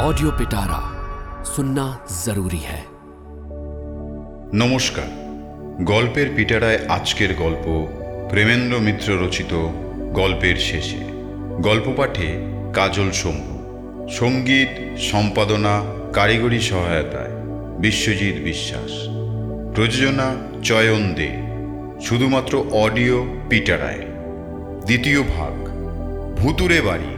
Audio पिटारा सुनना जरूरी है নমস্কার গল্পের পিটারায় আজকের গল্প প্রেমেন্দ্র মিত্র রচিত গল্পের শেষে গল্প পাঠে কাজল শম্ভু সঙ্গীত সম্পাদনা কারিগরি সহায়তায় বিশ্বজিৎ বিশ্বাস প্রযোজনা চয়ন দে শুধুমাত্র অডিও পিটারায় দ্বিতীয় ভাগ ভুতুরে বাড়ি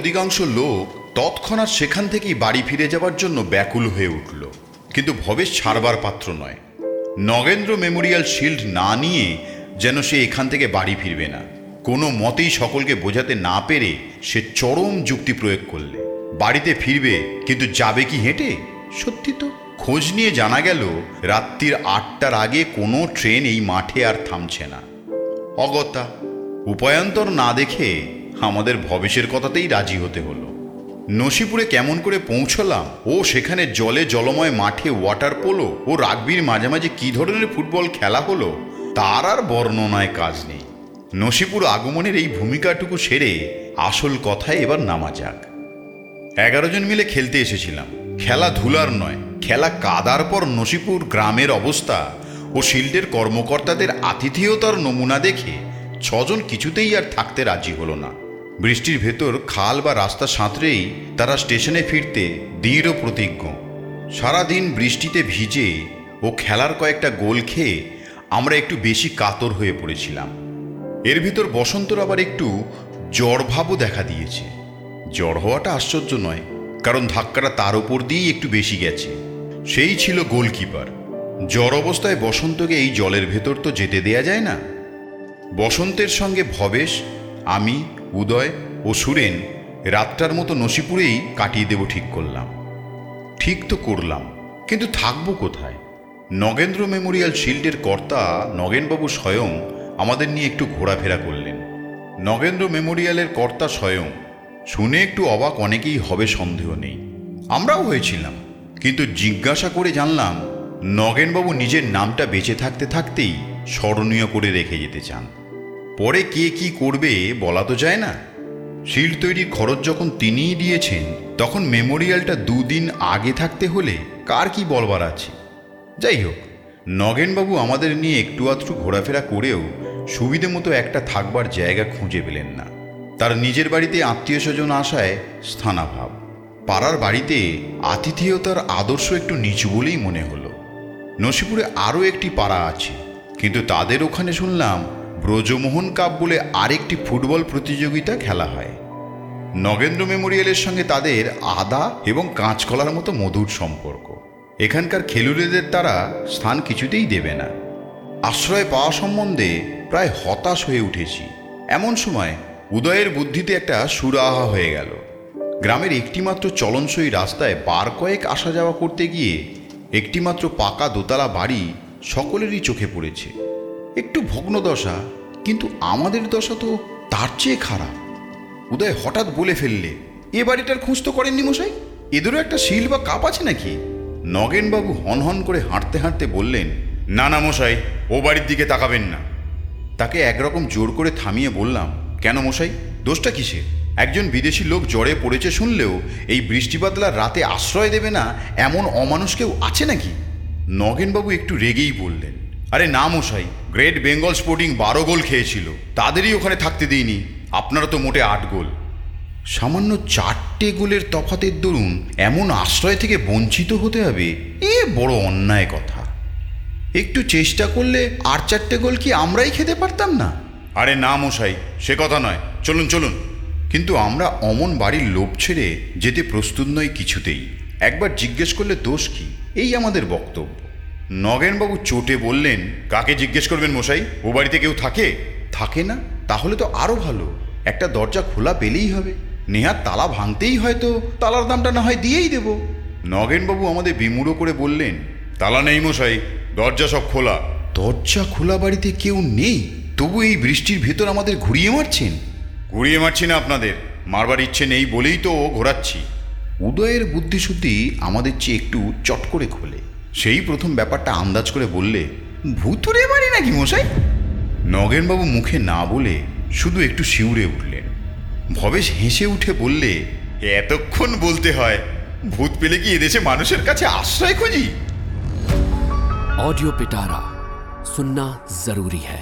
অধিকাংশ লোক তৎক্ষণাৎ সেখান থেকেই বাড়ি ফিরে যাওয়ার জন্য ব্যাকুল হয়ে উঠল। কিন্তু ভবেশ ছাড়বার পাত্র নয়। নগেন্দ্র মেমোরিয়াল শিল্ড না নিয়ে যেন সে এখান থেকে বাড়ি ফিরবে না। কোনো মতেই সকলকে বোঝাতে না পেরে সে চরম যুক্তি প্রয়োগ করলে। বাড়িতে ফিরবে, কিন্তু যাবে কি হেঁটে? সত্যি তো। খোঁজ নিয়ে জানা গেল, রাত্রির আটটার আগে কোনো ট্রেন এই মাঠে আর থামছে না। অগতা উপায়ন্তর না দেখে আমাদের ভবেশের কথাতেই রাজি হতে হলো। নসিপুরে কেমন করে পৌঁছলাম, ও সেখানে জলে জলময় মাঠে ওয়াটার পোলো ও রাগবির মাঝামাঝি কী ধরনের ফুটবল খেলা হলো, তার আর বর্ণনায় কাজ নেই। নসিপুর আগমনের এই ভূমিকাটুকু সেরে আসল কথায় এবার নামা যাক। এগারো জন মিলে খেলতে এসেছিলাম। খেলা ধুলার নয়, খেলা কাদার পর নসিপুর গ্রামের অবস্থা ও শিল্ডের কর্মকর্তাদের আতিথেয়তার নমুনা দেখে ছজন কিছুতেই আর থাকতে রাজি হলো না। বৃষ্টির ভেতর খাল বা রাস্তা সাঁতরেই তারা স্টেশনে ফিরতে দৃঢ় প্রতিজ্ঞ। সারাদিন বৃষ্টিতে ভিজে ও খেলার কয়েকটা গোল খেয়ে আমরা একটু বেশি কাতর হয়ে পড়েছিলাম। এর ভিতর বসন্তর আবার একটু জ্বরভাবও দেখা দিয়েছে। জ্বর হওয়াটা আশ্চর্য নয়, কারণ ধাক্কাটা তার উপর দিয়েই একটু বেশি গেছে। সেই ছিল গোলকিপার। জ্বর অবস্থায় বসন্তকে এই জলের ভেতর তো যেতে দেয়া যায় না। বসন্তের সঙ্গে ভবেশ, আমি উদয় ও সুরেন রাতটার মতো নসিপুরেই কাটিয়ে দেব ঠিক করলাম। ঠিক তো করলাম, কিন্তু থাকব কোথায়? নগেন্দ্র মেমোরিয়াল শিল্ডের কর্তা নগেনবাবু স্বয়ং আমাদের নিয়ে একটু ঘোরাফেরা করলেন। নগেন্দ্র মেমোরিয়ালের কর্তা স্বয়ং, শুনে একটু অবাক অনেকেই হবে সন্দেহ নেই। আমরাও হয়েছিলাম, কিন্তু জিজ্ঞাসা করে জানলাম, নগেনবাবু নিজের নামটা বেঁচে থাকতে থাকতেই স্মরণীয় করে রেখে যেতে চান। পরে কে কি করবে বলা তো যায় না। শিল্ড তৈরির খরচ যখন তিনিই দিয়েছেন, তখন মেমোরিয়ালটা দুদিন আগে থাকতে হলে কার কি বলবার আছে? যাই হোক, নগেনবাবু আমাদের নিয়ে একটু আধটু ঘোরাফেরা করেও সুবিধে মতো একটা থাকবার জায়গা খুঁজে পেলেন না। তার নিজের বাড়িতে আত্মীয় স্বজন আসায় স্থানাভাব। পাড়ার বাড়িতে আতিথেয়তার আদর্শ একটু নিচু বলেই মনে হলো। নসিপুরে আরও একটি পাড়া আছে, কিন্তু তাদের ওখানে শুনলাম ব্রজমোহন কাপ বলে আরেকটি ফুটবল প্রতিযোগিতা খেলা হয়। নগেন্দ্র মেমোরিয়ালের সঙ্গে তাদের আদা এবং কাঁচকলার মতো মধুর সম্পর্ক। এখানকার খেলুড়েদের তারা স্থান কিছুতেই দেবে না। আশ্রয় পাওয়া সম্বন্ধে প্রায় হতাশ হয়ে উঠেছি। এমন সময় উদয়ের বুদ্ধিতে একটা সুরাহা হয়ে গেল। গ্রামের একটিমাত্র চলনসই রাস্তায় বার কয়েক আসা যাওয়া করতে গিয়ে একটিমাত্র পাকা দোতলা বাড়ি সকলেরই চোখে পড়েছে। একটু ভগ্ন দশা, কিন্তু আমাদের দশা তো তার চেয়ে খারাপ। উদয় হঠাৎ বলে ফেললে, এ বাড়িটার খোঁজ তো করেননি মশাই? এদেরও একটা শিল বা কাপ আছে নাকি? নগেনবাবু হনহন করে হাঁটতে হাঁটতে বললেন, না না মশাই, ও বাড়ির দিকে তাকাবেন না। তাকে একরকম জোর করে থামিয়ে বললাম, কেন মশাই? দোষটা কিসে একজন বিদেশি লোক জ্বরে পড়েছে শুনলেও এই বৃষ্টিবাদলার রাতে আশ্রয় দেবে না এমন অমানুষ কেউ আছে নাকি? নগেনবাবু একটু রেগেই বললেন আরে না মশাই গ্রেট বেঙ্গল স্পোর্টিং বারো গোল খেয়েছিল। তাদেরই ওখানে থাকতে দিইনি। আপনারা তো মোটে আট গোল। সামান্য চারটে গোলের তফাতের দরুন এমন আশ্রয় থেকে বঞ্চিত হতে হবে, এ বড় অন্যায় কথা। একটু চেষ্টা করলে আর চারটে গোল কি আমরাই খেতে পারতাম না? আরে না মশাই, সে কথা নয়। চলুন চলুন। কিন্তু আমরা অমন বাড়ির লোভ ছেড়ে যেতে প্রস্তুত নই কিছুতেই। একবার জিজ্ঞেস করলে দোষ কি? এই আমাদের বক্তব্য। নগেনবাবু চোটে বললেন, কাকে জিজ্ঞেস করবেন মশাই? ও বাড়িতে কেউ থাকে? থাকে না? তাহলে তো আরও ভালো। একটা দরজা খোলা পেলেই হবে। নেহার তালা ভাঙতেই হয়তো তালার দামটা না হয় দিয়েই দেব। নগেনবাবু আমাদের বিমুড়ো করে বললেন, তালা নেই মশাই, দরজা সব খোলা। দরজা খোলা বাড়িতে কেউ নেই? তবু এই বৃষ্টির ভেতর আমাদের ঘুরিয়ে মারছেন? ঘুরিয়ে মারছি না আপনাদের। মারবার ইচ্ছে নেই বলেই তো ঘোরাচ্ছি। উদয়ের বুদ্ধিশুদ্ধি আমাদের চেয়ে একটু চট করে খোলে। সেই প্রথম ব্যাপারটা আন্দাজ করে বললে ভূতুরে বাড়ি নাকি মশাই নগেনবাবু মুখে না বলে শুধু একটু শিউরে উঠলেন ভবেশ হেসে উঠে বললে এতক্ষণ বলতে হয় ভূত পেলে কি এদেশে মানুষের কাছে আশ্রয় খুঁজি ऑडियो पिटारा सुनना जरूरी है